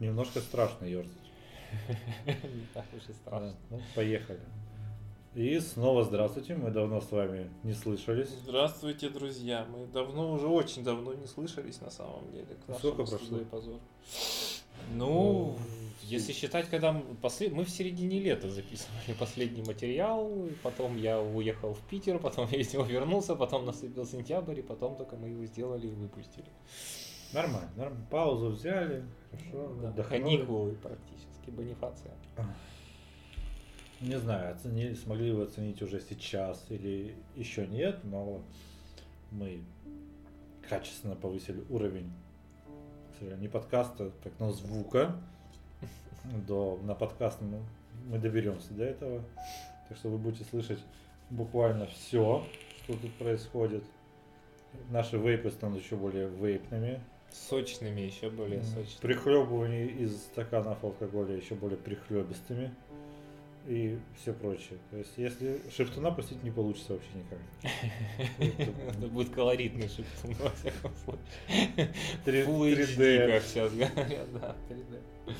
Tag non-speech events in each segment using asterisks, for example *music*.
Немножко страшно ерзать. *laughs* Не так уж и страшно. Ну, поехали. И снова здравствуйте, мы давно с вами не слышались. Здравствуйте, друзья. Мы давно, уже очень давно не слышались на самом деле. К Сколько прошло? и позору. Ну, Ну, если считать, когда мы, послед- мы в середине лета записывали *laughs* последний материал, потом я уехал в Питер, потом я из него вернулся, потом наступил сентябрь, и потом только мы его сделали и выпустили. Нормально, нормально. Паузу взяли, хорошо. Да, отдохнули. каникулы практически, бонифация. Не знаю, оценили, смогли вы оценить уже сейчас или еще нет, но мы качественно повысили уровень не подкаста, так но звука. До, на подкаст мы, мы доберемся до этого. Так что вы будете слышать буквально все, что тут происходит. Наши вейпы станут еще более вейпными. Сочными, еще более М, сочными. Прихлебывание из стаканов алкоголя еще более прихлебистыми и все прочее. То есть, если шифтуна пустить не получится вообще никак. *laughs* Это будет колоритный шептун, во всяком случае. Full HD, 3D. как сейчас говорят, да, 3D.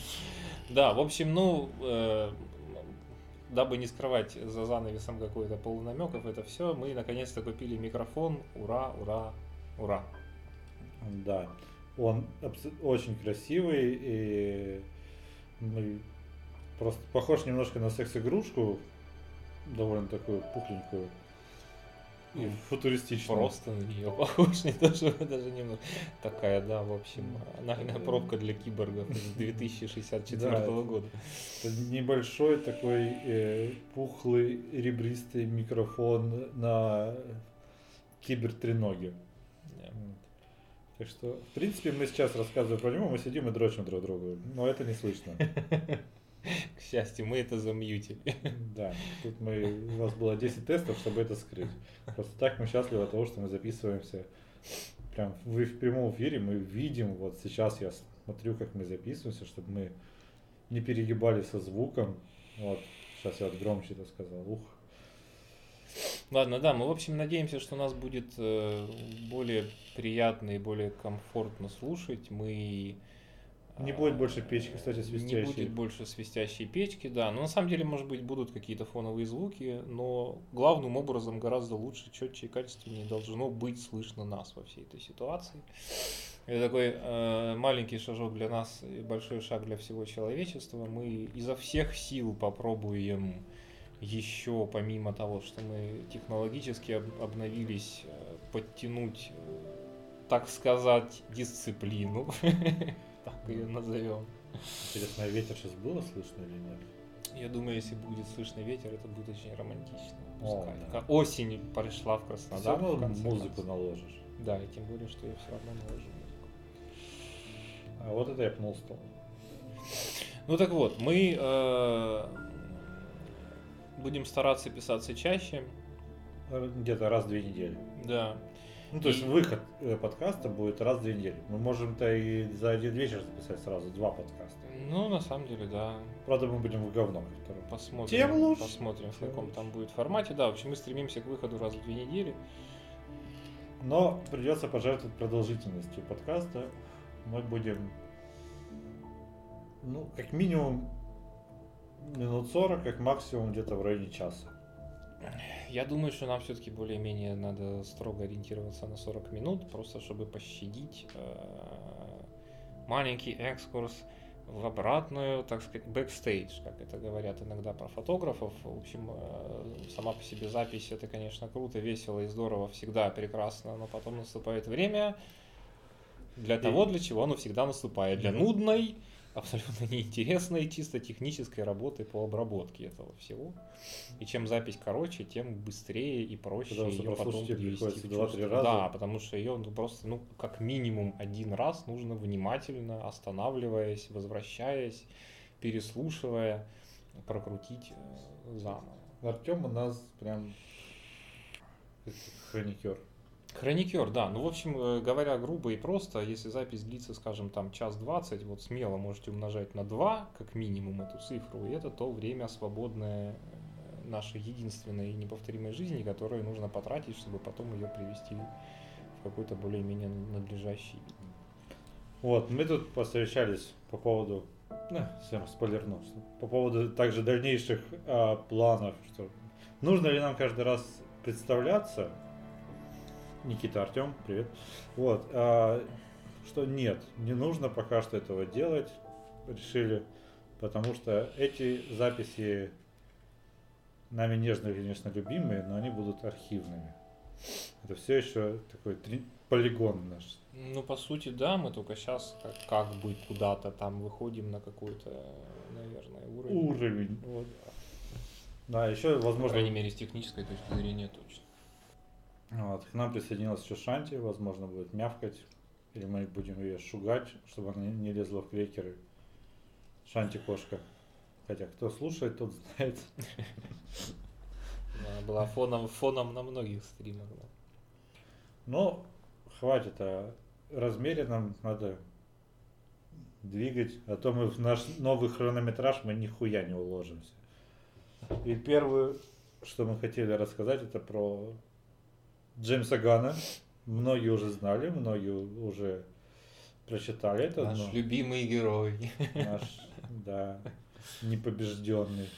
Да, в общем, ну, э, дабы не скрывать за занавесом какой-то полунамеков, это все, мы наконец-то купили микрофон. Ура, ура, ура. Да, он очень красивый и мы просто похож немножко на секс-игрушку, довольно такую пухленькую и Ну, футуристичную. Просто на нее *laughs* похож, не то, что даже немного. Такая, да, в общем, анальная пробка для киборгов из *laughs* 2064 Да. года. Небольшой такой э, пухлый ребристый микрофон на кибертреноге. Так что, в принципе, мы сейчас рассказываем про него, мы сидим и дрочим друг другу, но это не слышно. К счастью, мы это замьютили. Да, тут мы, у нас было 10 тестов, чтобы это скрыть. Просто так мы счастливы от того, что мы записываемся прям в, в прямом эфире, мы видим, вот сейчас я смотрю, как мы записываемся, чтобы мы не перегибали со звуком. Вот, сейчас я вот громче это сказал. Ух. Ладно, да, мы, в общем, надеемся, что нас будет э, более приятно и более комфортно слушать. Мы... Не а, будет больше печки, кстати, Не свистящей. будет больше свистящей печки, да. Но на самом деле, может быть, будут какие-то фоновые звуки, но главным образом гораздо лучше, четче и качественнее должно быть слышно нас во всей этой ситуации. Это такой э, маленький шажок для нас и большой шаг для всего человечества. Мы изо всех сил попробуем еще, помимо того, что мы технологически об- обновились, э, подтянуть, э, так сказать, дисциплину. *laughs* Так ее назовем. Интересно, а ветер сейчас было слышно или нет? Я думаю, если будет слышно ветер, это будет очень романтично. О, да. Осень пришла в Все Краснодар. равно в конце музыку концов. наложишь. Да, и тем более, что я все равно наложу музыку. А вот это я пнул стол. Ну так вот, мы э, будем стараться писаться чаще. Где-то раз в две недели. Да. Ну, то есть И- выход э, подкаста будет раз в две недели. Мы можем-то и за один вечер записать сразу два подкаста. Ну, на самом деле, да. Правда, мы будем в говно. втором. Посмотрим, Тем лучше. посмотрим, в Тем каком лучше. там будет формате. Да, в общем, мы стремимся к выходу раз в две недели. Но придется пожертвовать продолжительностью подкаста. Мы будем, ну, как минимум минут 40, как максимум где-то в районе часа. Я думаю, что нам все-таки более-менее надо строго ориентироваться на 40 минут, просто чтобы пощадить э, маленький экскурс в обратную, так сказать, бэкстейдж, как это говорят иногда про фотографов. В общем, э, сама по себе запись это, конечно, круто, весело и здорово, всегда прекрасно, но потом наступает время для того, для чего оно всегда наступает, для нудной, абсолютно *laughs* неинтересной, чисто технической работы по обработке этого всего. И чем запись короче, тем быстрее и проще Потому ее потом в два-три раза. Да, потому что ее ну, просто, ну, как минимум один раз нужно внимательно, останавливаясь, возвращаясь, переслушивая, прокрутить э, заново. Артем у нас прям хроникер. Хроникер, да. Ну, в общем, э, говоря грубо и просто, если запись длится, скажем, там час двадцать, вот смело можете умножать на 2, как минимум, эту цифру, и это то время свободное э, нашей единственной и неповторимой жизни, которое нужно потратить, чтобы потом ее привести в какой-то более-менее надлежащий. Вот, мы тут посовещались по поводу, ну, всем спойлерну, по поводу также дальнейших а, планов, что нужно ли нам каждый раз представляться, Никита, Артем, привет, вот, а, что нет, не нужно пока что этого делать, решили, потому что эти записи нами нежно, конечно, любимые, но они будут архивными. Это все еще такой три- полигон наш. Ну, по сути, да, мы только сейчас как, как бы куда-то там выходим на какой-то, наверное, уровень. Уровень. Вот. Да, еще, По возможно, крайней мере, с технической точки зрения точно. Вот, к нам присоединилась еще Шанти, возможно, будет мявкать, или мы будем ее шугать, чтобы она не- лезла в крекеры. Шанти кошка. Хотя, кто слушает, тот знает. Она была фоном, фоном на многих стримах. да. Но хватит о размере, нам надо двигать, а то мы в наш новый хронометраж мы нихуя не уложимся. И первое, что мы хотели рассказать, это про Джеймса Гана. Многие уже знали, многие уже прочитали это, Наш но любимый герой. наш, да, непобежденный.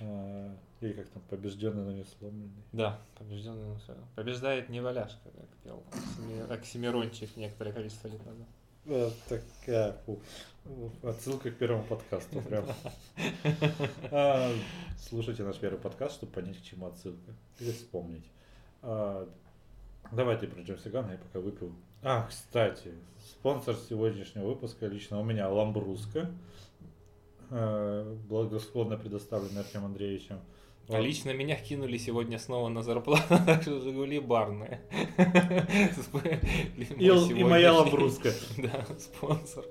А, Или как там, побежденный, но не сломленный. Да, побежденный ну всё. Побеждает не валяшка, как пел Оксими- Оксимирончик некоторое количество лет назад. Вот такая фу. отсылка к первому подкасту. Прям. *laughs* А, Слушайте наш первый подкаст, чтобы понять, к чему отсылка. Или вспомнить. А, Давай ты про Джеймса Гана, я пока выпил. А, кстати, спонсор сегодняшнего выпуска лично у меня Ламбруска. а, Благосклонно предоставленный Артем Андреевичем. А лично меня кинули сегодня снова на зарплату, *laughs* так что Жигули барные. И, и моя Ламбруска. *laughs* Да, спонсор.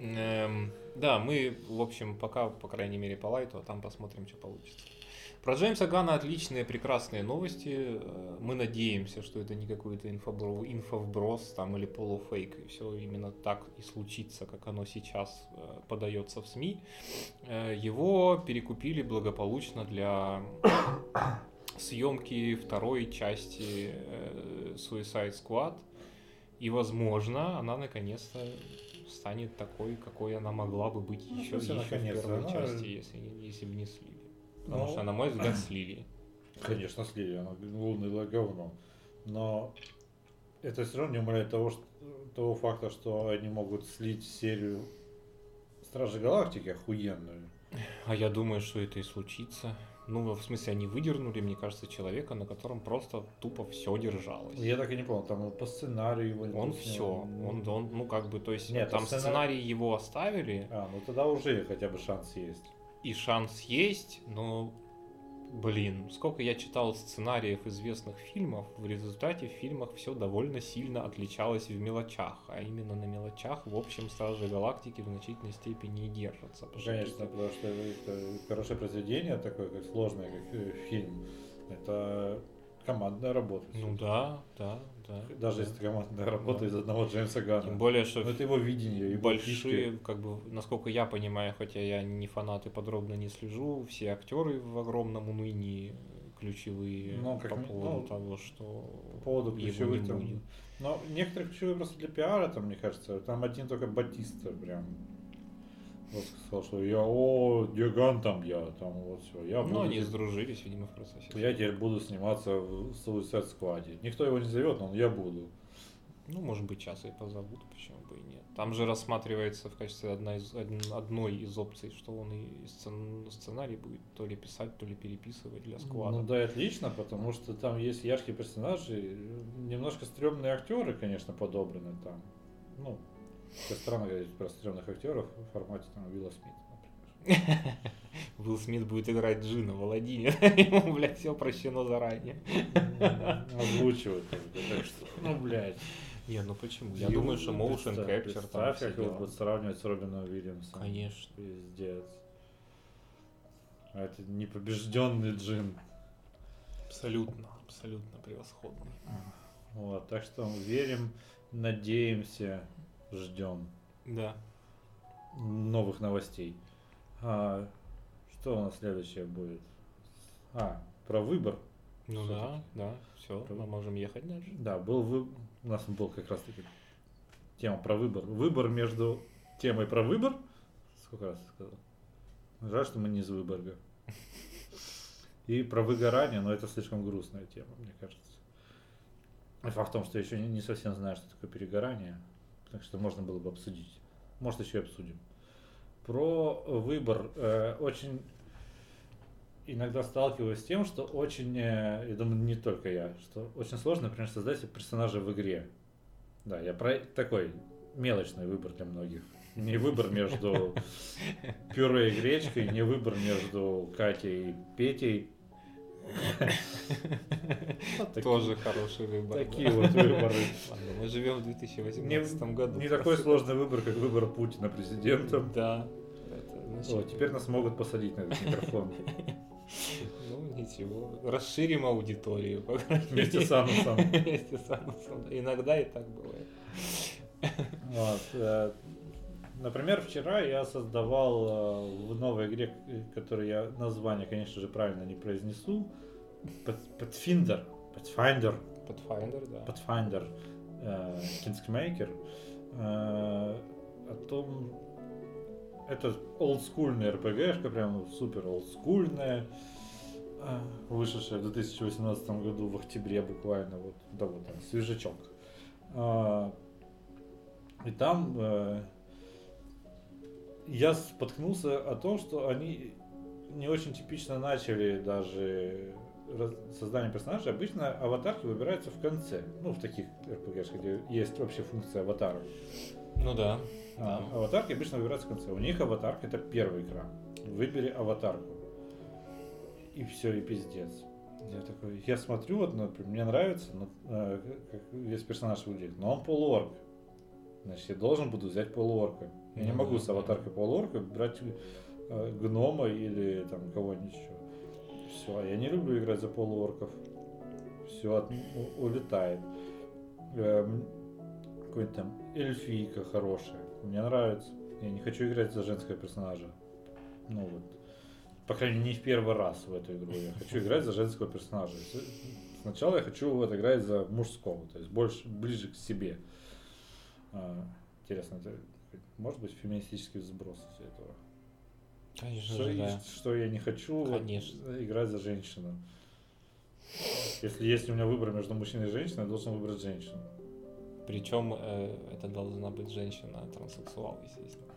Эм, Да, мы, в общем, пока, по крайней мере, по лайту, а там посмотрим, что получится. Про Джеймса Гана отличные, прекрасные новости. Э, Мы надеемся, что это не какой-то инфобро- инфовброс там или полуфейк. И все именно так и случится, как оно сейчас э, подается в СМИ. Э, Его перекупили благополучно для съемки второй части Suicide Squad. И, возможно, она наконец-то станет такой, какой она могла бы быть Ну, еще, смысле, еще в первой части, если, не- если бы не слили. Потому Ну, что, на мой взгляд, слили. Конечно, слили, оно лунное говно. Но это все равно не умаляет того, что, того факта, что они могут слить серию Стражи Галактики охуенную. А я думаю, что это и случится. Ну, в смысле, они выдернули, мне кажется, человека, на котором просто тупо все держалось. Я так и не понял, там по сценарию его... Он все, он, он, ну как бы, то есть Нет, там а сцена- сценарий его оставили, А, ну тогда уже хотя бы шанс есть. И шанс есть, но, блин, сколько я читал сценариев известных фильмов, в результате в фильмах все довольно сильно отличалось в мелочах, а именно на мелочах, в общем, Стражи Галактики в значительной степени и держатся. потому что Конечно, потому что это хорошее произведение, такое как сложное, как э, фильм. Это командная работа. Ну да, да, да. Даже да. если командная работа Да. из одного Джеймса Гана. Тем более, что Но это его видение, его большие, фишки. как бы, насколько я понимаю, хотя я не фанат и подробно не слежу, все актеры в огромном уныне ключевые Ну, как по поводу ну, того, что По поводу его ключевых не там. будет. Но некоторых ключевых просто для пиара, там, мне кажется, там один только Батиста прям вот сказал, что я, о, Диган там я, там вот все, я Ну, буду, они те- сдружились, видимо, в процессе. я теперь буду сниматься в Suicide Squad. Никто его не зовет, но я буду. Ну, может быть, сейчас и позовут, почему бы и нет. Там же рассматривается в качестве одна из, од- одной из опций, что он и сцен- сценарий будет то ли писать, то ли переписывать для сквада. Ну да, отлично, потому что там есть яркие персонажи, немножко стрёмные актеры, конечно, подобраны там. Ну, это странно говорить про стрёмных актеров в формате там Уилла Смита, например. Уилл Смит будет играть Джина Владимир. *laughs* Ему, блядь, все прощено заранее. Озвучивают ну, блядь. Не, ну почему? Я думаю, что motion capture там как его будут сравнивать с Робином Уильямсом. Конечно. Пиздец. А это непобежденный джин. Абсолютно, абсолютно превосходный. Вот, так что верим, надеемся, ждем Да. новых новостей. А, что у нас следующее будет? А, про выбор. Ну Всё-таки. да, да, все, Правда. мы можем ехать дальше. Да, был вы... у нас был как раз таки тема про выбор. Выбор между темой про выбор. Сколько раз сказал? Жаль, что мы не из Выборга. И про выгорание, но это слишком грустная тема, мне кажется. Факт в том, что я еще не совсем знаю, что такое перегорание. Так что можно было бы обсудить. Может, еще и обсудим. Про выбор. Э, очень иногда сталкиваюсь с тем, что очень, э, я думаю, не только я, что очень сложно, например, создать персонажа в игре. Да, я про такой мелочный выбор для многих. Не выбор между *laughs* пюре и гречкой, не выбор между Катей и Петей. Тоже хороший выбор. Такие вот выборы. Мы живем в 2018 году. Не такой сложный выбор, как выбор Путина президентом. Да. О, теперь нас могут посадить на этот микрофон. *laughs* Ну, ничего. Расширим аудиторию. Вместе с Анусом. *laughs* Вместе с Анусом. Иногда и так бывает. Вот. Э, Например, вчера я создавал э, в новой игре, которую я название, конечно же, правильно не произнесу, Pathfinder. Pathfinder. Pathfinder, да. Pathfinder. э, Kingmaker. э, О том, это олдскульная РПГшка, прям супер олдскульная, э, вышедшая в 2018 году в октябре буквально, вот, да вот, он, свежачок. А, И там э, я споткнулся о том, что они не очень типично начали даже создание персонажа. Обычно аватарки выбираются в конце. Ну, в таких RPG, где есть общая функция аватара. Ну да. А, Да. аватарки обычно выбираются в конце. У них аватарка это первый экран. Выбери аватарку. И все, и пиздец. Я такой, я смотрю, вот, например, мне нравится, но, э, как весь персонаж выглядит, но он полуорг. Значит, я должен буду взять полуорка. Я не могу с аватаркой полуорка брать э, гнома или там кого-нибудь еще. Все, я не люблю играть за полуорков. Все улетает. Эм, какой-нибудь там эльфийка хорошая. Мне нравится. Я не хочу играть за женского персонажа. Ну вот. По крайней мере, не в первый раз в эту игру. Я хочу играть за женского персонажа. Сначала я хочу вот играть за мужского, то есть больше ближе к себе. А, интересно, это может быть феминистический взброс из этого? Конечно Что, же, да. что я не хочу вот, Конечно. играть за женщину. Если есть у меня выбор между мужчиной и женщиной, я должен выбрать женщину. Причем э, это должна быть женщина транссексуал, естественно.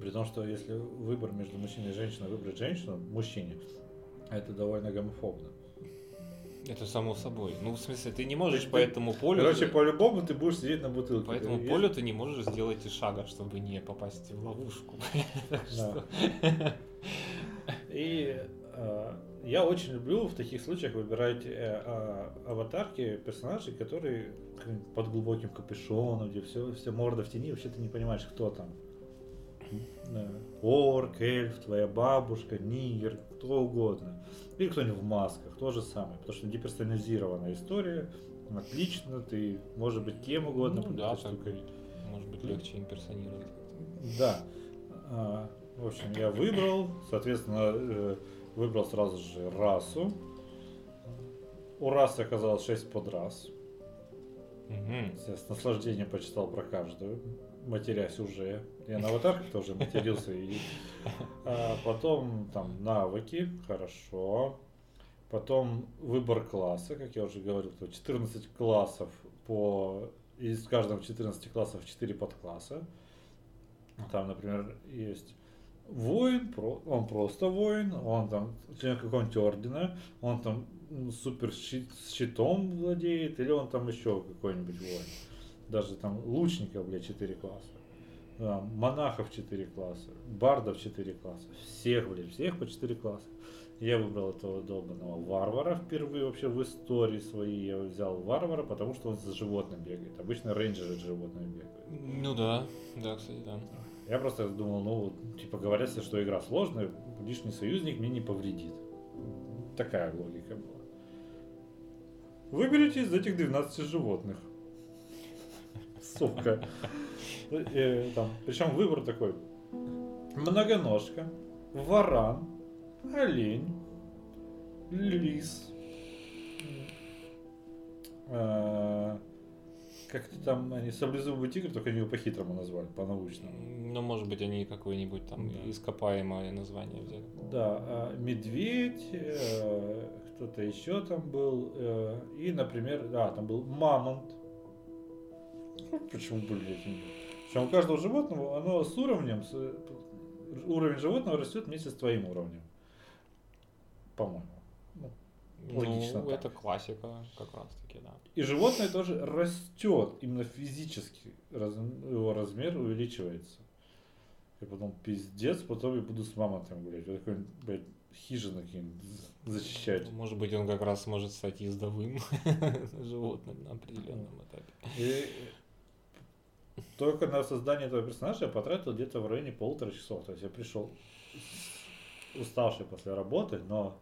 При том, что если выбор между мужчиной и женщиной выбрать женщину, мужчине, это довольно гомофобно. Это само собой. Ну, в смысле, ты не можешь Ты- по этому полю... Короче, по-любому ты будешь сидеть на бутылке. По этому полю ты не можешь сделать и шага, чтобы не попасть в ловушку. *laughs* И э, я очень люблю в таких случаях выбирать э, а, аватарки персонажей, которые под глубоким капюшоном, где все, все морда в тени, вообще ты не понимаешь, кто там. Да. Орк, эльф, твоя бабушка, нигер, кто угодно. Или кто-нибудь в масках, то же самое. Потому что деперсонализированная история, отлично, ты можешь быть кем угодно. Ну да, так может быть легче имперсонировать. Да. А, В общем, я выбрал, соответственно, э, выбрал сразу же расу. У расы оказалось 6 подрас. Мгм. Я с наслаждением почитал про каждую, матерясь уже. Я на аватарке тоже матерился. И, а, потом там навыки, хорошо. Потом выбор класса, как я уже говорил, то 14 классов по... Из каждого 14 классов 4 подкласса. Там, например, есть воин, он просто воин, он там член какого-нибудь ордена, он там супер щит, щитом владеет, или он там еще какой-нибудь воин. Даже там лучников, блядь, 4 класса. Да, монахов 4 класса, бардов 4 класса. Всех, блядь, всех по 4 класса. Я выбрал этого долбанного варвара впервые вообще в истории своей. Я взял варвара, потому что он за животным бегает. Обычно рейнджеры с животными бегают. Ну да, да, кстати, да. Я просто думал, ну, типа говорят, что игра сложная, лишний союзник мне не повредит. Такая логика была. Выберите из этих 12 животных. Сука. Э, там, причем выбор такой. Многоножка, варан, олень, лис, э, Как-то там они саблезубый тигр, только они его по-хитрому назвали, по-научному. Ну, может быть, они какое-нибудь там Да. ископаемое название взяли. Да, а медведь, э, кто-то еще там был, э, и, например, да, там был мамонт. Ну, Почему, блядь, нет? Причем у каждого животного, оно с уровнем, с, уровень животного растет вместе с твоим уровнем. По-моему. Ну, Логично ну, так. это классика как раз таки, да. И животное тоже растет, именно физически раз- его размер увеличивается. И потом пиздец, потом я буду с мамонтом гулять. Вот такой, блядь, хижина какие-нибудь защищать. Может быть, он как раз может стать ездовым *laughs* животным на определенном этапе. Только на создание этого персонажа я потратил где-то в районе полутора часов. То есть я пришел уставший после работы, но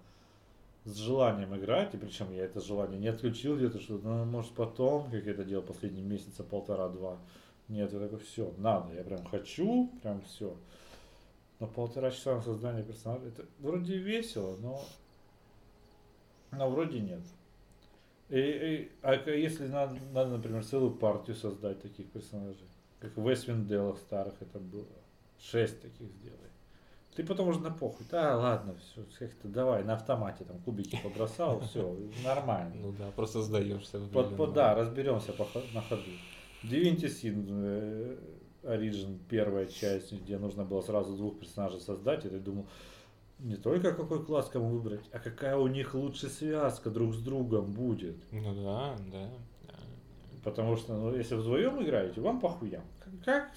с желанием играть, и причем я это желание не отключил где-то, что ну, может потом, как я это делал последние месяца, полтора-два. Нет, я такой, все, надо, я прям хочу, прям все. Но полтора часа на создание персонажа, это вроде весело, но, но вроде нет. И, и- а если надо, надо, например, целую партию создать таких персонажей, как в Эсвинделах старых это было, шесть таких сделай. Ты потом уже на похуй, да ладно, все, как-то давай, на автомате там кубики побросал, *laughs* все, нормально. Ну да, просто сдаешься. Под, под- да, разберемся по на ходу. Divinity Sin Origin, первая часть, где нужно было сразу двух персонажей создать, и ты думал, не только какой класс кому выбрать, а какая у них лучшая связка друг с другом будет. Ну да, да. да. Потому что, ну, если вдвоем играете, вам похуям. Как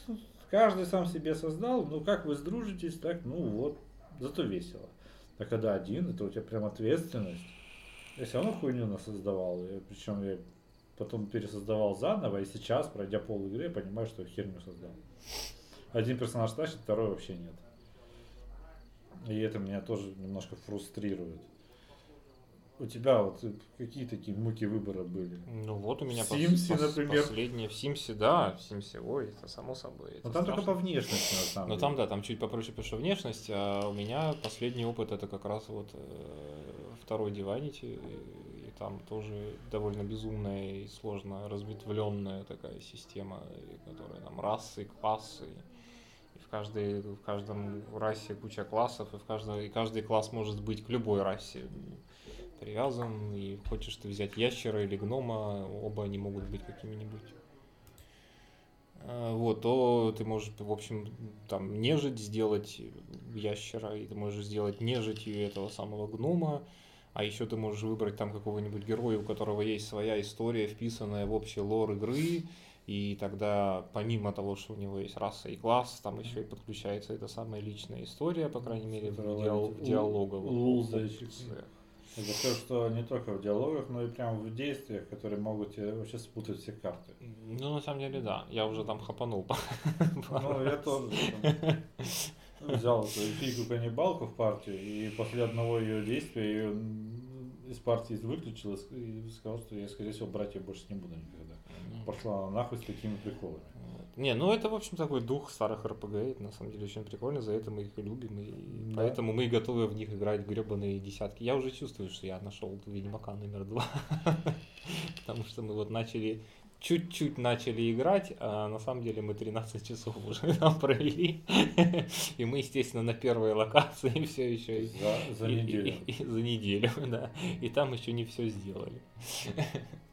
каждый сам себе создал, ну, как вы сдружитесь, так, ну, вот, зато весело. А когда один, это у тебя прям ответственность. Я все равно хуйню насоздавал, я, причем я потом пересоздавал заново, и сейчас, пройдя пол игры, я понимаю, что я херню создал. Один персонаж тащит, второй вообще нет. И это меня тоже немножко фрустрирует. У тебя вот какие такие муки выбора были? Ну вот у меня В Симсе, пос- например. последнее в Симсе, да, в Симсе, ой, это само собой. это Ну там только страшно. по внешности, на самом Ну деле. там, да, там чуть попроще, потому что внешность, а у меня последний опыт это как раз вот э, второй Divinity, и там тоже довольно безумная и сложно разветвленная такая система, которая там расы, классы, каждой, в каждом расе куча классов, и, в каждом, и каждый класс может быть к любой расе привязан, и хочешь ты взять ящера или гнома, оба они могут быть какими-нибудь. А, вот, то ты можешь, в общем, там нежить сделать ящера, и ты можешь сделать нежитью этого самого гнома, а еще ты можешь выбрать там какого-нибудь героя, у которого есть своя история, вписанная в общий лор игры, и тогда помимо того, что у него есть раса и класс, там еще и подключается эта самая личная история, по крайней мере, в, диал- в диалоговых опциях. Это то, что не только в диалогах, но и прям в действиях, которые могут тебе вообще спутать все карты. Ну, на самом деле, да, я уже там хапанул. *laughs* Ну, я тоже взял эту эльфийку каннибалку в партию, и после одного ее действия ее из партии выключил и ск- и сказал, что я, скорее всего, брать ее больше не буду никогда. Пошла она нахуй с такими приколами. Вот. Не, ну это, в общем, такой дух старых РПГ, это на самом деле очень прикольно, за это мы их и любим, и Да. поэтому мы готовы в них играть гребаные десятки. Я уже чувствую, что я нашел Ведьмака номер два, *laughs* потому что мы вот начали, чуть-чуть начали играть, а на самом деле мы 13 часов *laughs* уже там провели, *laughs* и мы, естественно, на первой локации *laughs* все еще За, за и- неделю. и- и- за неделю, да. И там еще не все сделали.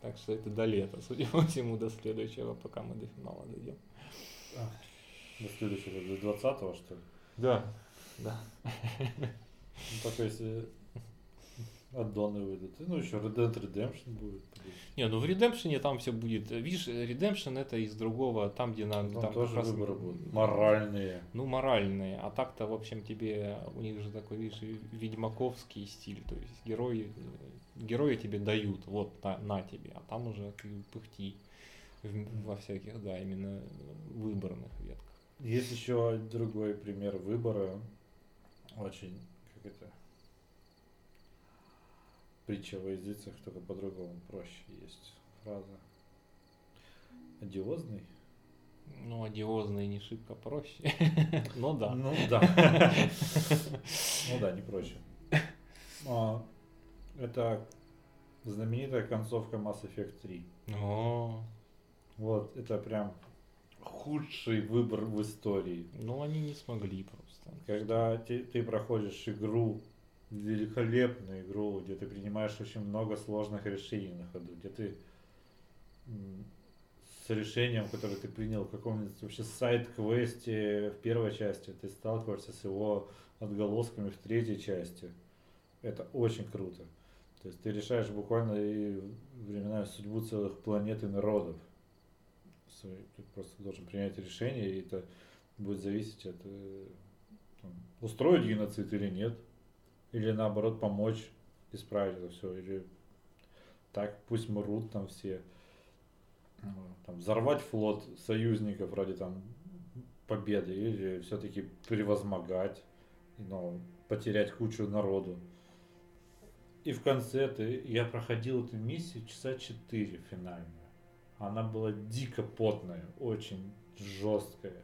Так что это до лета, судя по всему, до следующего, пока мы до финала дойдем. До следующего, до 20 что ли? Да. Да. Ну, только если аддоны выйдут. Ну, еще Red Dead Redemption будет. Не, ну в Redemption там все будет. Видишь, Redemption это из другого, там, где надо. Там, там тоже раз, выборы будут. Моральные. Ну, моральные. А так-то, в общем, тебе, у них же такой, видишь, ведьмаковский стиль. То есть герои, герои тебе дают, вот, на, на тебе. А там уже ты пыхти во всяких, да, именно выборных ветках. Есть еще другой пример выбора. Очень, как это, притча во языцах, только по-другому проще есть фраза. Одиозный? Ну, одиозные не шибко проще. Ну да. *laughs* Ну да. Ну да, не проще. А, Это знаменитая концовка Mass Effect 3. О, Вот, это прям худший выбор в истории. Ну, они не смогли просто. Когда ты, ты проходишь игру, великолепную игру, где ты принимаешь очень много сложных решений на ходу, где ты с решением, которое ты принял в каком-нибудь вообще сайт-квесте в первой части, ты сталкиваешься с его отголосками в третьей части. Это очень круто. То есть ты решаешь буквально и временами судьбу целых планет и народов. Ты просто должен принять решение, и это будет зависеть от э, там, устроить геноцид или нет. Или наоборот помочь исправить это все. Или так пусть мрут там все. Ну, Там, взорвать флот союзников ради там победы. Или все-таки превозмогать. Но потерять кучу народу. И в конце ты, я проходил эту миссию часа 4 финальную. Она была дико потная, очень жесткая.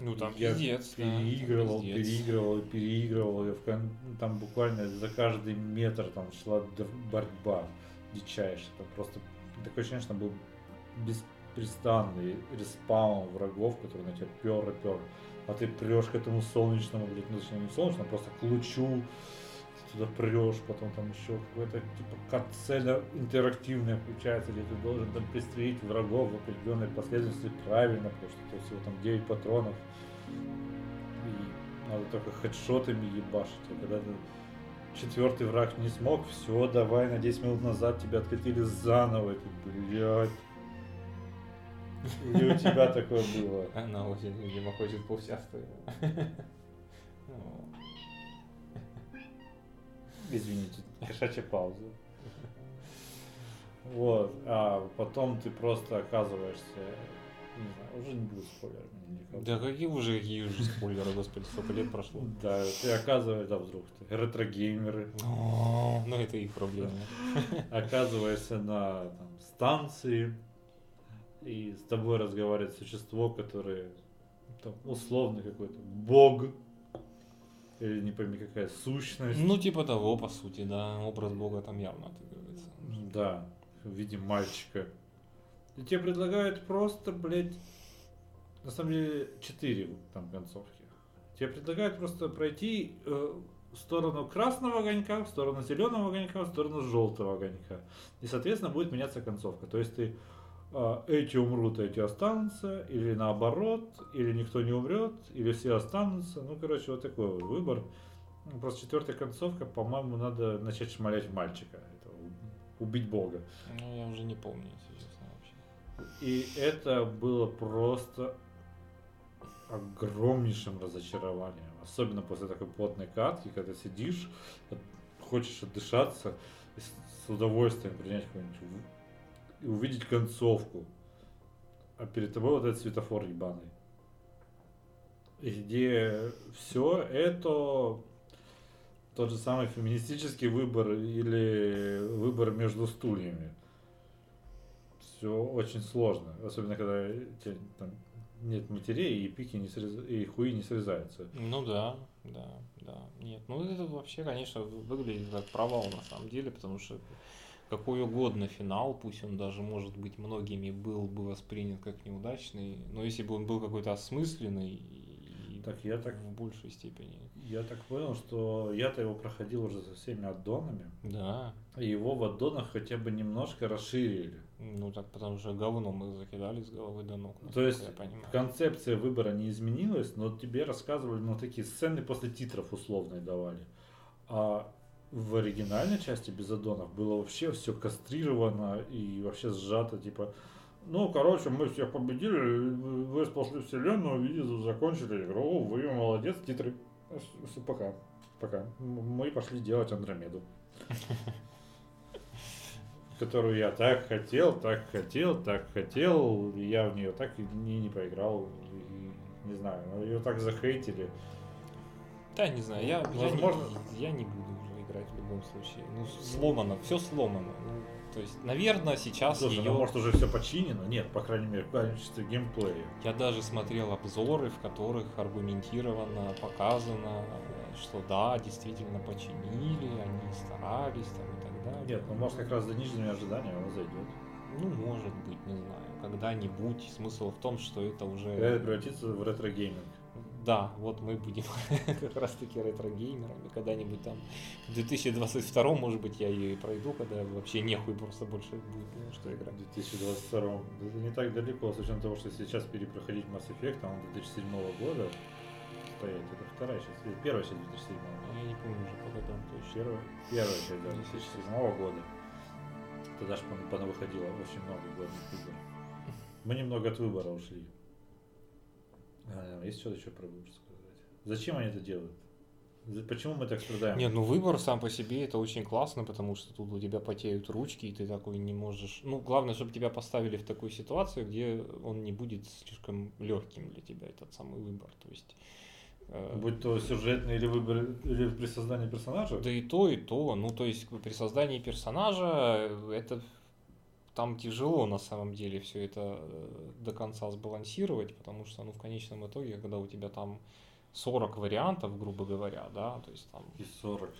Ну, там я пиздец, да, там переигрывал, пиздец. переигрывал, переигрывал. Кон- там буквально за каждый метр там шла борьба дичайшая. Там просто такое ощущение, что там был беспрестанный респаун врагов, которые на тебя пер и пер. А ты прешь к этому солнечному, блядь, ну точнее не солнечному, а просто к лучу. Туда прешь, потом там еще какой-то типа катсцена интерактивная включается, где ты должен там пристрелить врагов в определенной последовательности правильно, потому что тебя всего там 9 патронов. И надо только хедшотами ебашить. А когда ты четвертый враг не смог, все, давай на 10 минут назад тебя откатили заново. И ты, блядь. Или у тебя такое было? *laughs* Она очень, видимо, хочет поучаствовать. *laughs* Извините, *laughs* кошачья пауза. Вот, а потом ты просто оказываешься, не знаю, уже не будет спойлеров. никакого. Да какие уже, какие уже спойлеры, господи, сколько лет прошло. Да, ты оказываешься, да, вдруг ты ретро-геймеры, Ну, это их проблема. *laughs* оказываешься на там, станции, и с тобой разговаривает существо, которое там, условно какой-то бог, или не пойми какая сущность. Ну, типа того, по сути, да. Образ бога там явно отыгрывается. Да, в виде мальчика. И тебе предлагают просто, блядь, на самом деле, четыре там концовки. Тебе предлагают просто пройти э, в сторону красного огонька, в сторону зеленого огонька, в сторону желтого огонька. И, соответственно, будет меняться концовка. То есть ты эти умрут, эти останутся, или наоборот, или никто не умрет, или все останутся. Ну, короче, вот такой вот выбор. Ну, Просто четвертая концовка, по-моему, надо начать шмалять мальчика. Это убить бога. Ну, я уже не помню, если честно, вообще. И это было просто огромнейшим разочарованием. Особенно после такой плотной катки, когда сидишь, хочешь отдышаться, с удовольствием принять какой-нибудь и увидеть концовку. А перед тобой вот этот светофор ебаный. Где все это тот же самый феминистический выбор или выбор между стульями. Все очень сложно. Особенно когда там нет матерей и пики не срез- и хуи не срезаются. Ну да, да, да. Нет, ну это вообще, конечно, выглядит как провал на самом деле, потому что какой угодно финал, пусть он даже, может быть, многими был бы воспринят как неудачный, но если бы он был какой-то осмысленный Так я так в большей степени. я так понял, что я-то его проходил уже со всеми аддонами. Да, И его в аддонах хотя бы немножко расширили. ну так потому что говно мы закидали с головы до ног, То есть. Концепция выбора не изменилась, но тебе рассказывали, ну, такие сцены после титров условные давали. А в оригинальной части без аддонов было вообще все кастрировано и вообще сжато, типа, ну, короче, мы всех победили, вы спасли вселенную, и закончили игру, вы молодец, титры. С- Пока, пока. Мы пошли делать Андромеду. *laughs* Которую я так хотел, так хотел, так хотел, я в нее так и не, не поиграл, и не знаю, ее так захейтили. Да, не знаю, я, Возможно- я, не, я не буду играть в любом случае. Ну, сломано, все сломано. Ну, то есть, наверное, сейчас Слушай, ее... ну может уже все починено? Нет, по крайней мере, в качестве геймплея. Я даже смотрел обзоры, в которых аргументированно показано, что да, действительно починили, они старались там и так далее. Нет, ну может как раз за нижними ожиданиями оно зайдет. Ну, может быть, не знаю. Когда-нибудь. Смысл в том, что это уже... Это превратится в ретро-gaming. Да, вот мы будем *laughs* как раз таки ретро-геймерами. Когда-нибудь там в 2022, может быть, я ее и пройду, когда вообще нехуй просто больше будет на что играть. В 2022 это не так далеко, с учетом того, что сейчас перепроходить Mass Effect, а он 2007 года кстати. Это вторая часть, или первая часть 2007 Ну, Я не помню уже по годам точно. Первая, первая часть, да, Не 2007 года. Тогда же выходило очень много годных игр. Мы немного от выбора ушли. А, Есть что-то еще про выбор сказать? Зачем они это делают? Почему мы так страдаем? Нет, ну выбор сам по себе это очень классно, потому что тут у тебя потеют ручки, и ты такой не можешь. Ну, главное, чтобы тебя поставили в такую ситуацию, где он не будет слишком легким для тебя, этот самый выбор. То есть. э, Будь то сюжетный или выбор, или при создании персонажа? Да и то, и то. Ну, то есть при создании персонажа э, это там тяжело на самом деле все это э, до конца сбалансировать, потому что, ну, в конечном итоге, когда у тебя там 40 вариантов, грубо говоря, да, то есть там И 40.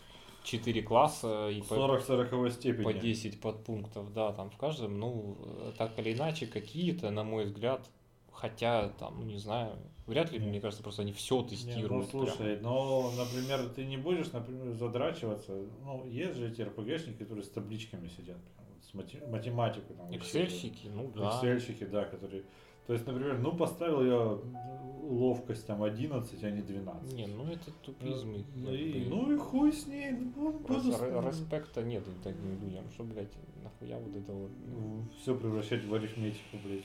4 класса и по, 40 40 степени. по 10 подпунктов, да, там в каждом, ну, э, так или иначе, какие-то, на мой взгляд, хотя там, ну, не знаю, вряд ли, Нет. мне кажется, просто они все Не, ну тестируют. прям. слушай, но, например, ты не будешь, например, задрачиваться. Ну, есть же эти РПГшники, которые с табличками сидят, прям, с мати- математикой. Там, Excel-щики, ну да. Excel-щики, да, которые... То есть, например, ну, поставил я ловкость там 11, а не 12. Не, ну это тупизм. Ну, и, бы. ну и хуй с ней. ну, буду с- ре- Респекта нет таким людям, что, блядь, нахуя вот это вот. Все превращать в арифметику, блядь.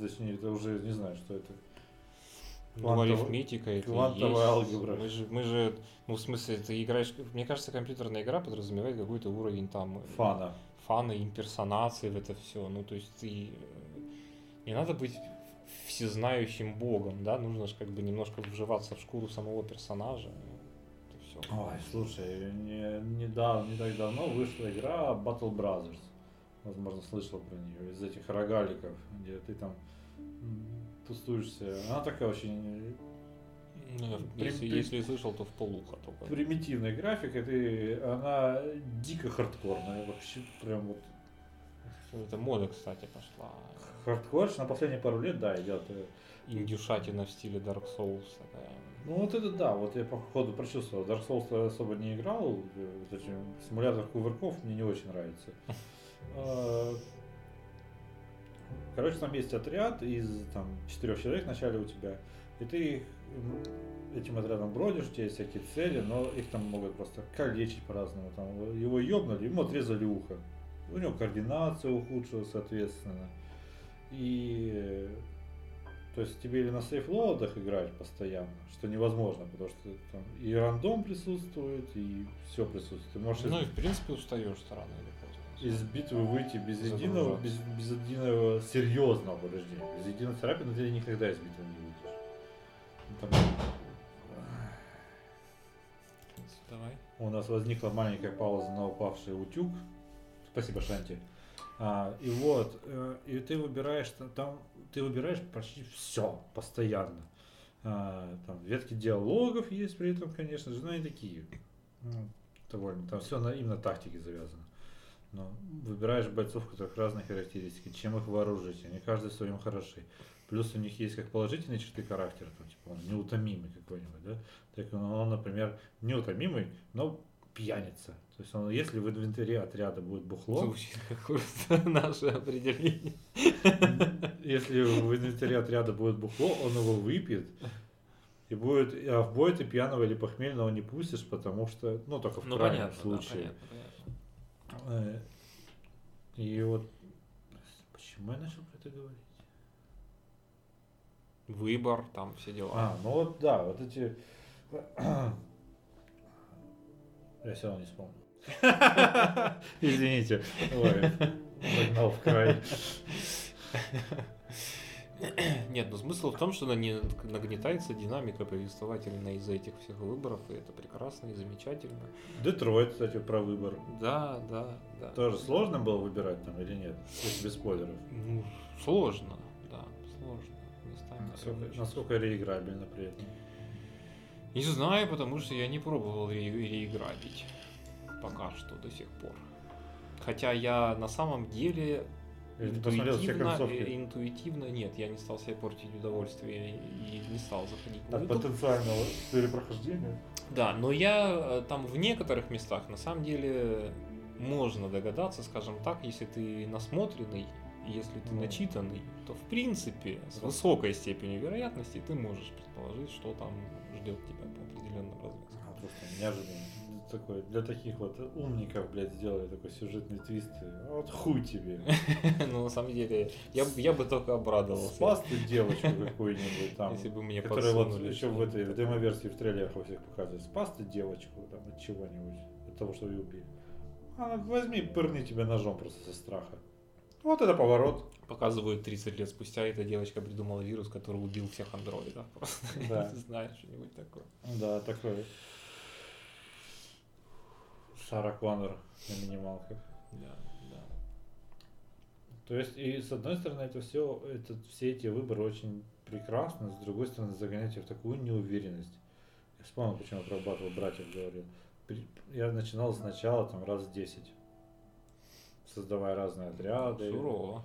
Точнее, это уже не знаю, что это. Ну, Квантовая- арифметика это квантовая есть. алгебра. Мы же, мы же, ну, в смысле, ты играешь, мне кажется, компьютерная игра подразумевает какой-то уровень там э, Фана. Фана, имперсонации в это все. Ну, то есть ты э, не надо быть всезнающим богом, да, нужно же как бы немножко вживаться в шкуру самого персонажа. Это все. Ой, слушай, не, недавно, не так давно вышла игра Battle Brothers. Возможно, слышал про нее. Из этих рогаликов, где ты там тусуешься. Она такая очень Ну, При- если, при- если слышал, то в полуха только. примитивная графика, ты, она дико хардкорная. Вообще прям вот Это мода, кстати, пошла. хардкор. На последние пару лет, да, идет. э, Индюшатина в стиле Dark Souls такая. Ну вот это да, вот я по ходу прочувствовал. Dark Souls я особо не играл, э, эти симулятор кувырков мне не очень нравится. *laughs* А, Короче, там есть отряд из там четырех человек вначале у тебя, и ты м, этим отрядом бродишь, у тебя есть всякие цели, но их там могут просто калечить по-разному. Там его ёбнули, ему отрезали ухо. У него координация ухудшилась, соответственно. И то есть тебе или на сейфлоудах играть постоянно, что невозможно, потому что там и рандом присутствует, и все присутствует. Ты можешь из- Ну и в принципе устаешь рано или поздно. из битвы выйти без единого, без, без единого серьезного повреждения. Без единой царапины ты никогда из битвы не Ну, Давай. у нас возникла маленькая пауза на упавший утюг. Спасибо, Шанти. А, и вот, э, и ты выбираешь, та- там ты выбираешь почти все постоянно. А, там ветки диалогов есть при этом, конечно же, но они такие. ну, довольно, там все на, именно тактике завязано. Но выбираешь бойцов, у которых разные характеристики, чем их вооружить, они каждый в своем хороши. Плюс у них есть как положительные черты характера, там, типа он неутомимый какой-нибудь, да? Так он, он, например, неутомимый, но пьяница. То есть он, если в инвентаре отряда будет бухло, Звучит как *laughs* наше определение. *laughs* если в инвентаре отряда будет бухло, он его выпьет. И будет, а в бой ты пьяного или похмельного не пустишь, потому что, ну, только в Ну крайнем понятно, да, случае. понятно, понятно. Э, И вот почему я начал про это говорить? Выбор, там все дела. А, ну вот да, вот эти. *clears throat* Я все равно не вспомнил. *laughs* Извините. Ой, загнал в край. *clears throat* Нет, ну смысл в том, что нане- нагнетается динамика повествовательная из-за этих всех выборов, и это прекрасно и замечательно. Детройт, кстати, про выбор. Да, да, да. Тоже сложно было выбирать там или нет? Если без спойлеров. Ну, сложно, да, сложно. Насколько, насколько реиграбельно при этом. Не знаю, потому что я не пробовал ре- реиграбить. Пока что, до сих пор. Хотя я на самом деле Интуитивно, э, интуитивно нет, я не стал себе портить удовольствие и не стал заходить на От YouTube. потенциального перепрохождения. Да, но я э, там в некоторых местах на самом деле можно догадаться, скажем так, если ты насмотренный, если ты Ну. начитанный, то в принципе с высокой степенью вероятности ты можешь предположить, что там ждет тебя по определенным развязкам. А, просто неожиданно. Такой, для таких вот умников, блядь, сделали такой сюжетный твист. Вот хуй тебе. *laughs* Но на самом деле я, я бы только обрадовался, Спас ты девочку какую-нибудь там. если бы мне Которая вот еще в этой демо-версии в трейлерах во всех показывают. Спас ты девочку там от чего-нибудь, от того, что ее убили. А, возьми, пырни тебя ножом просто со страха. Вот это поворот. Показывают 30 лет спустя, эта девочка придумала вирус, который убил всех андроидов. Просто *laughs* Да. не знаю, что-нибудь такое. Да, такой. Сара Коннор на минималках. Да, да. То есть, и с одной стороны, это все, это, все эти выборы очень прекрасны, с другой стороны, загоняют тебя в такую неуверенность. Я вспомнил, почему я про батл братьев говорил. Я начинал сначала там раз 10, создавая разные отряды. Сурово.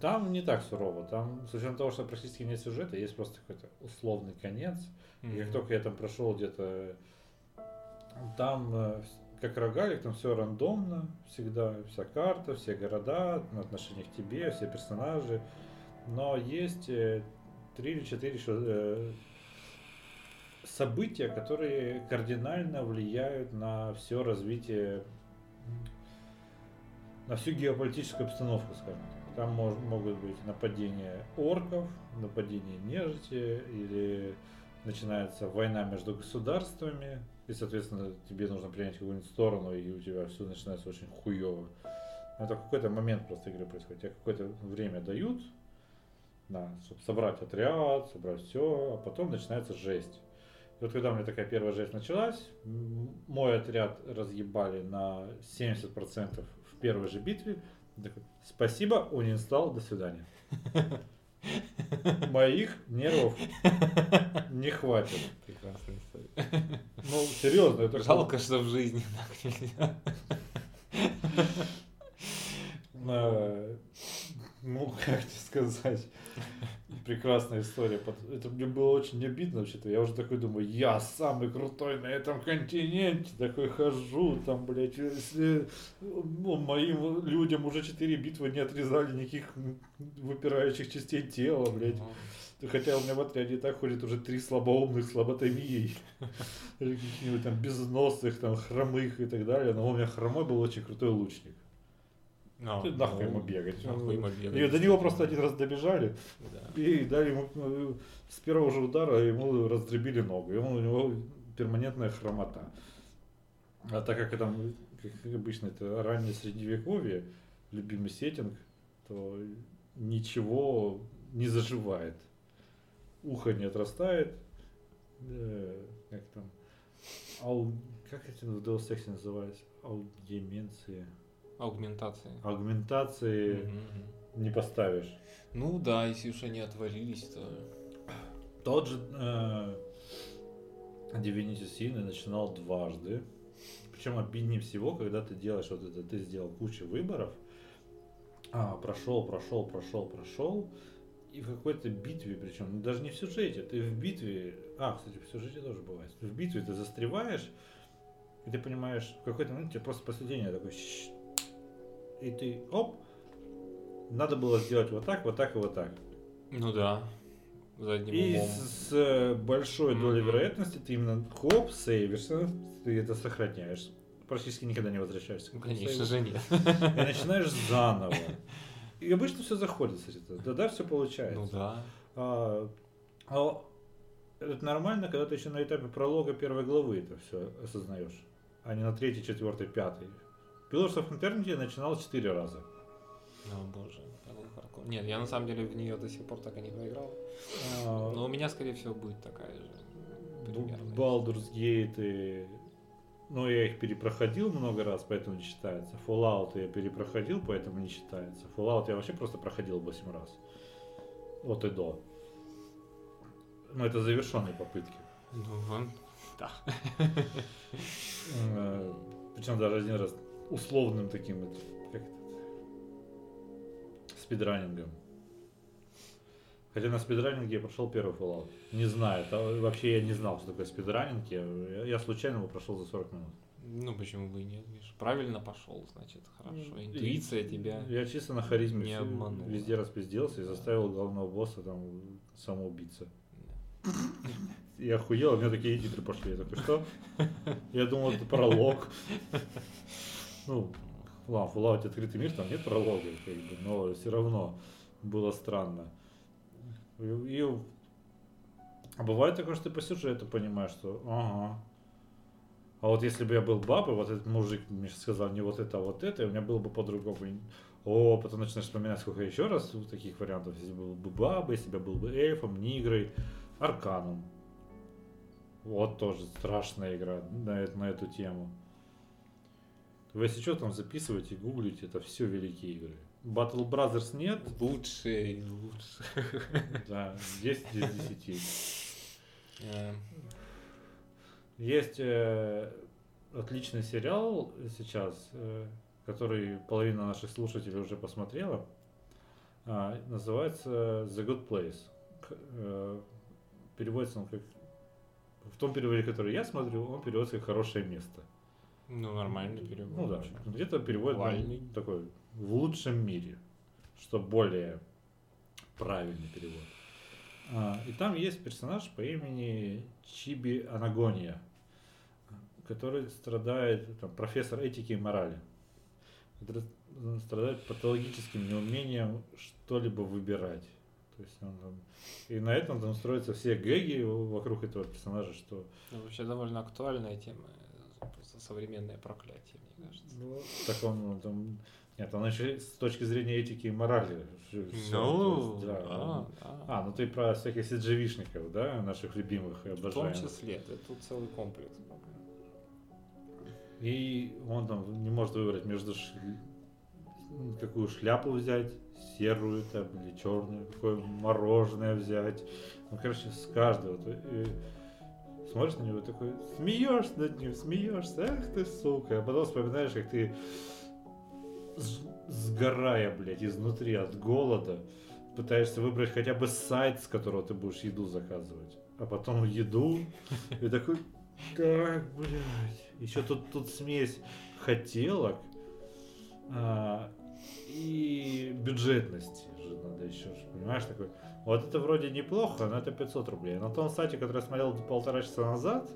Там не так сурово. Там, с учетом того, что практически нет сюжета, есть просто какой-то условный конец. И как только я там прошел где-то, там э, как рогалик, там все рандомно, всегда вся карта, все города, на отношение к тебе, все персонажи. Но есть э, три или четыре э, события, которые кардинально влияют на все развитие, на всю геополитическую обстановку, скажем так. Там мож- могут быть нападения орков, нападения нежити, или начинается война между государствами, и, соответственно, тебе нужно принять какую-нибудь сторону, и у тебя все начинается очень хуево. Это в какой-то момент просто игры происходит. Тебе какое-то время дают, на, чтобы собрать отряд, собрать все, а потом начинается жесть. И вот когда у меня такая первая жесть началась, мой отряд разъебали на 70% в первой же битве. Такой, спасибо, унинстал, до свидания. Моих нервов не хватит. Прекрасная история. Ну, серьезно, это Жалко, что в жизни так нельзя. Э, Ну, как тебе сказать, прекрасная история. Это мне было очень обидно вообще-то. Я уже такой думаю, я самый крутой на этом континенте. Такой хожу, там, блядь, если ну, моим людям уже четыре битвы не отрезали никаких выпирающих частей тела, блядь. Хотя у меня в отряде и так ходит уже три слабоумных слаботомии. *laughs* Или каких-нибудь там безносых, там хромых и так далее. Но у меня хромой был очень крутой лучник. А, Ты нахуй ну, ему бегать. Нахуй ему бегать. И до него просто один раз добежали Да. и дали ему ну, с первого же удара ему раздробили ногу. И он, у него перманентная хромота. А так как это, как обычно, это раннее средневековье, любимый сеттинг, то ничего не заживает. Ухо не отрастает. э, как там? Ау, как это в Deus Ex называется? Аудименции. Аугментация. Агментации Мгм, мгм. не поставишь. Ну да, если уж они отвалились, то... Тот же э, Divinity Sin начинал дважды. Причем обиднее всего, когда ты делаешь вот это, ты сделал кучу выборов, а, прошел, прошел, прошел, прошел, и в какой-то битве, причем ну, даже не в сюжете, ты в битве, а, кстати, в сюжете тоже бывает, в битве ты застреваешь, и ты понимаешь, в какой-то момент тебе просто посредине такой, «Щ». и ты, оп, надо было сделать вот так, вот так и вот так. Ну да. Задним И умом. с, э, большой долей Мгм. вероятности ты именно хоп, сейвишься, ты это сохраняешь. Практически никогда не возвращаешься. Ну, конечно же нет. И начинаешь заново. И обычно все заходит, кстати. Да, да, все получается. Ну да. А, а это нормально, когда ты еще на этапе пролога первой главы это все осознаешь, а не на третьей, четвертой, пятой. Pillars of Eternity начинал четыре раза. О боже. какой хардкор. Нет, я на самом деле в нее до сих пор так и не поиграл. А, Но у меня, скорее всего, будет такая же. примерно. Baldur's Gate и... Ну, я их перепроходил много раз, поэтому не считается. Fallout я перепроходил, поэтому не считается. Fallout я вообще просто проходил 8 раз. От и до. Но это завершенные попытки. Ну, вон. Да. Причем даже один раз условным таким, как это, спидранингом. Хотя на спидранинге я прошел первый Fallout. Не знаю, это, вообще я не знал, что такое спидранинг. Я, я случайно его прошел за 40 минут. Ну, почему бы и нет, видишь. Правильно пошел, значит, хорошо. Интуиция тебя Я чисто на харизме не все- обманула. везде распизделся и заставил главного босса там самоубиться. *laughs* Я охуел, у меня такие титры пошли. Я такой, что? Я думал, это пролог. *laughs* Ну, ладно, в Fallout открытый мир, там нет пролога, как бы, но все равно было странно. И, а бывает такое, что ты по сюжету понимаешь, что ага. А вот если бы я был бабой, вот этот мужик мне сказал не вот это, а вот это, и у меня было бы по-другому. О, потом начинаешь вспоминать, сколько еще раз таких вариантов. Если был бы бабой, если бы я был бы эльфом, нигрой, арканом. Вот тоже страшная игра на, на эту тему. Вы если что там записываете, гуглите, это все великие игры. Battle Brothers нет, лучше лучше. *laughs* да, 10 из 10. Э, Есть э, отличный сериал сейчас, э, который половина наших слушателей уже посмотрела. А, называется The Good Place. К- э, переводится он как... В том переводе, который я смотрю, он переводится как «хорошее место». Ну, нормальный перевод. Ну да, где-то переводит ну, Вальный. такой «в лучшем мире», что более правильный перевод. А, и там есть персонаж по имени Чиби Анагония, который страдает, там, профессор этики и морали, который страдает патологическим неумением что-либо выбирать. То есть он там- и на этом там строятся все гэги вокруг этого персонажа, что Ну, вообще довольно актуальная тема. Современное проклятие, мне кажется. Ну, так он ну, там... Нет, он еще с точки зрения этики и морали. всё, Ну, есть, да, да, он- да. А, ну ты про всяких сиджевишников, да, наших любимых и В том обожаемых. числе, это тут целый комплекс. И он там не может выбрать между ш- какую шляпу взять, серую там или черную, какое мороженое взять. Ну, короче, с каждого. и смотришь на него такой, смеешься над ним, смеешься, ах ты сука. А потом вспоминаешь, как ты сгорая, блядь, изнутри от голода, пытаешься выбрать хотя бы сайт, с которого ты будешь еду заказывать. А потом еду, и такой, так, блядь. Еще тут, тут смесь хотелок а, и бюджетности же надо еще, понимаешь, такой. Вот это вроде неплохо, но это 500 рублей. На том сайте, который я смотрел полтора часа назад,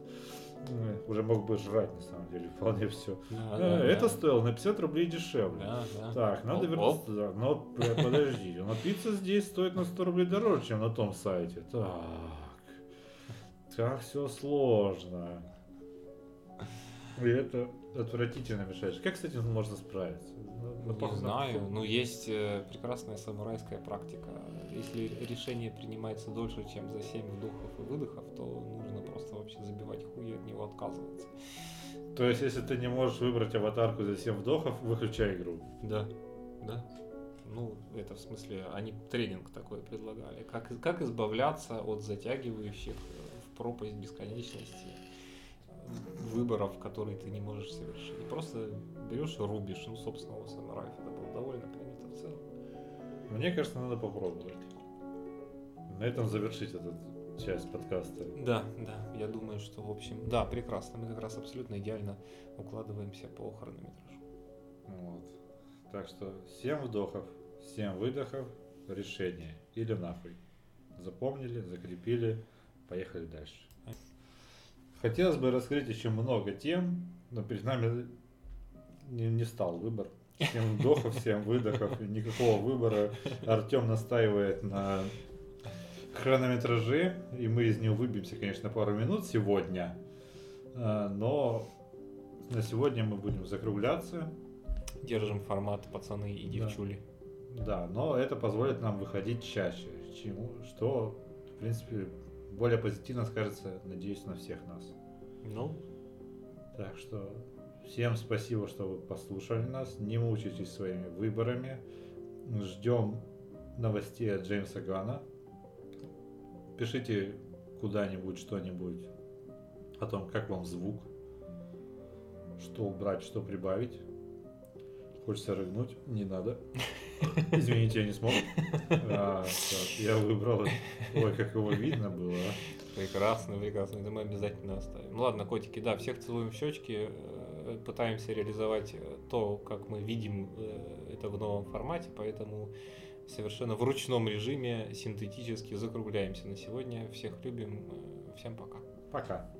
уже мог бы жрать на самом деле, *laughs* вполне все. Да, это стоило на 50 рублей дешевле. Да, да. Так, надо Оп, вернуться оп. туда. Но п- подожди, но пицца здесь стоит на 100 рублей дороже, чем на том сайте. Так. Как все сложно. И это отвратительно мешает. Как с этим можно справиться? Ну, Не пох- знаю, но есть э, прекрасная самурайская практика. Если решение принимается дольше, чем за 7 вдохов и выдохов, то нужно просто вообще забивать хуй и от него отказываться. То есть, если ты не можешь выбрать аватарку за 7 вдохов, выключай игру. Да, да. Ну, это в смысле, они тренинг такой предлагали. Как, как избавляться от затягивающих э, в пропасть бесконечности выборов, которые ты не можешь совершить. И просто берешь и рубишь. Ну, собственно, у самураев это было довольно принято в целом. Мне кажется, надо попробовать. На этом завершить эту часть подкаста. Да, да, я думаю, что, в общем, да, прекрасно. Мы как раз абсолютно идеально укладываемся по хронометражу. Вот. Так что 7 вдохов, 7 выдохов, решение. Или нахуй. Запомнили, закрепили, поехали дальше. Хотелось бы раскрыть еще много тем, но перед нами не, не стал выбор. 7 вдохов, 7 выдохов, никакого выбора. Артем настаивает на хронометраже, и мы из него выбьемся, конечно, пару минут сегодня. А, Но на сегодня мы будем закругляться. Держим формат пацаны и Да. девчули. Да, но это позволит нам выходить чаще, чему, что, в принципе, более позитивно скажется, надеюсь, на всех нас. Ну, Так что всем спасибо, что вы послушали нас. Не мучайтесь своими выборами. Ждем новостей от Джеймса Гана. Пишите куда-нибудь что-нибудь о том, как вам звук, что убрать, что прибавить. Хочется рыгнуть, не надо. Извините, я не смог. А, так, я выбрал. Ой, как его видно было. а. Прекрасно, прекрасно. Это мы обязательно оставим. Ну ладно, котики, да, всех целуем в щечки. э, Пытаемся реализовать э, то, как мы видим э, это в новом формате, поэтому совершенно в ручном режиме синтетически закругляемся на сегодня. Всех любим. Всем пока. Пока.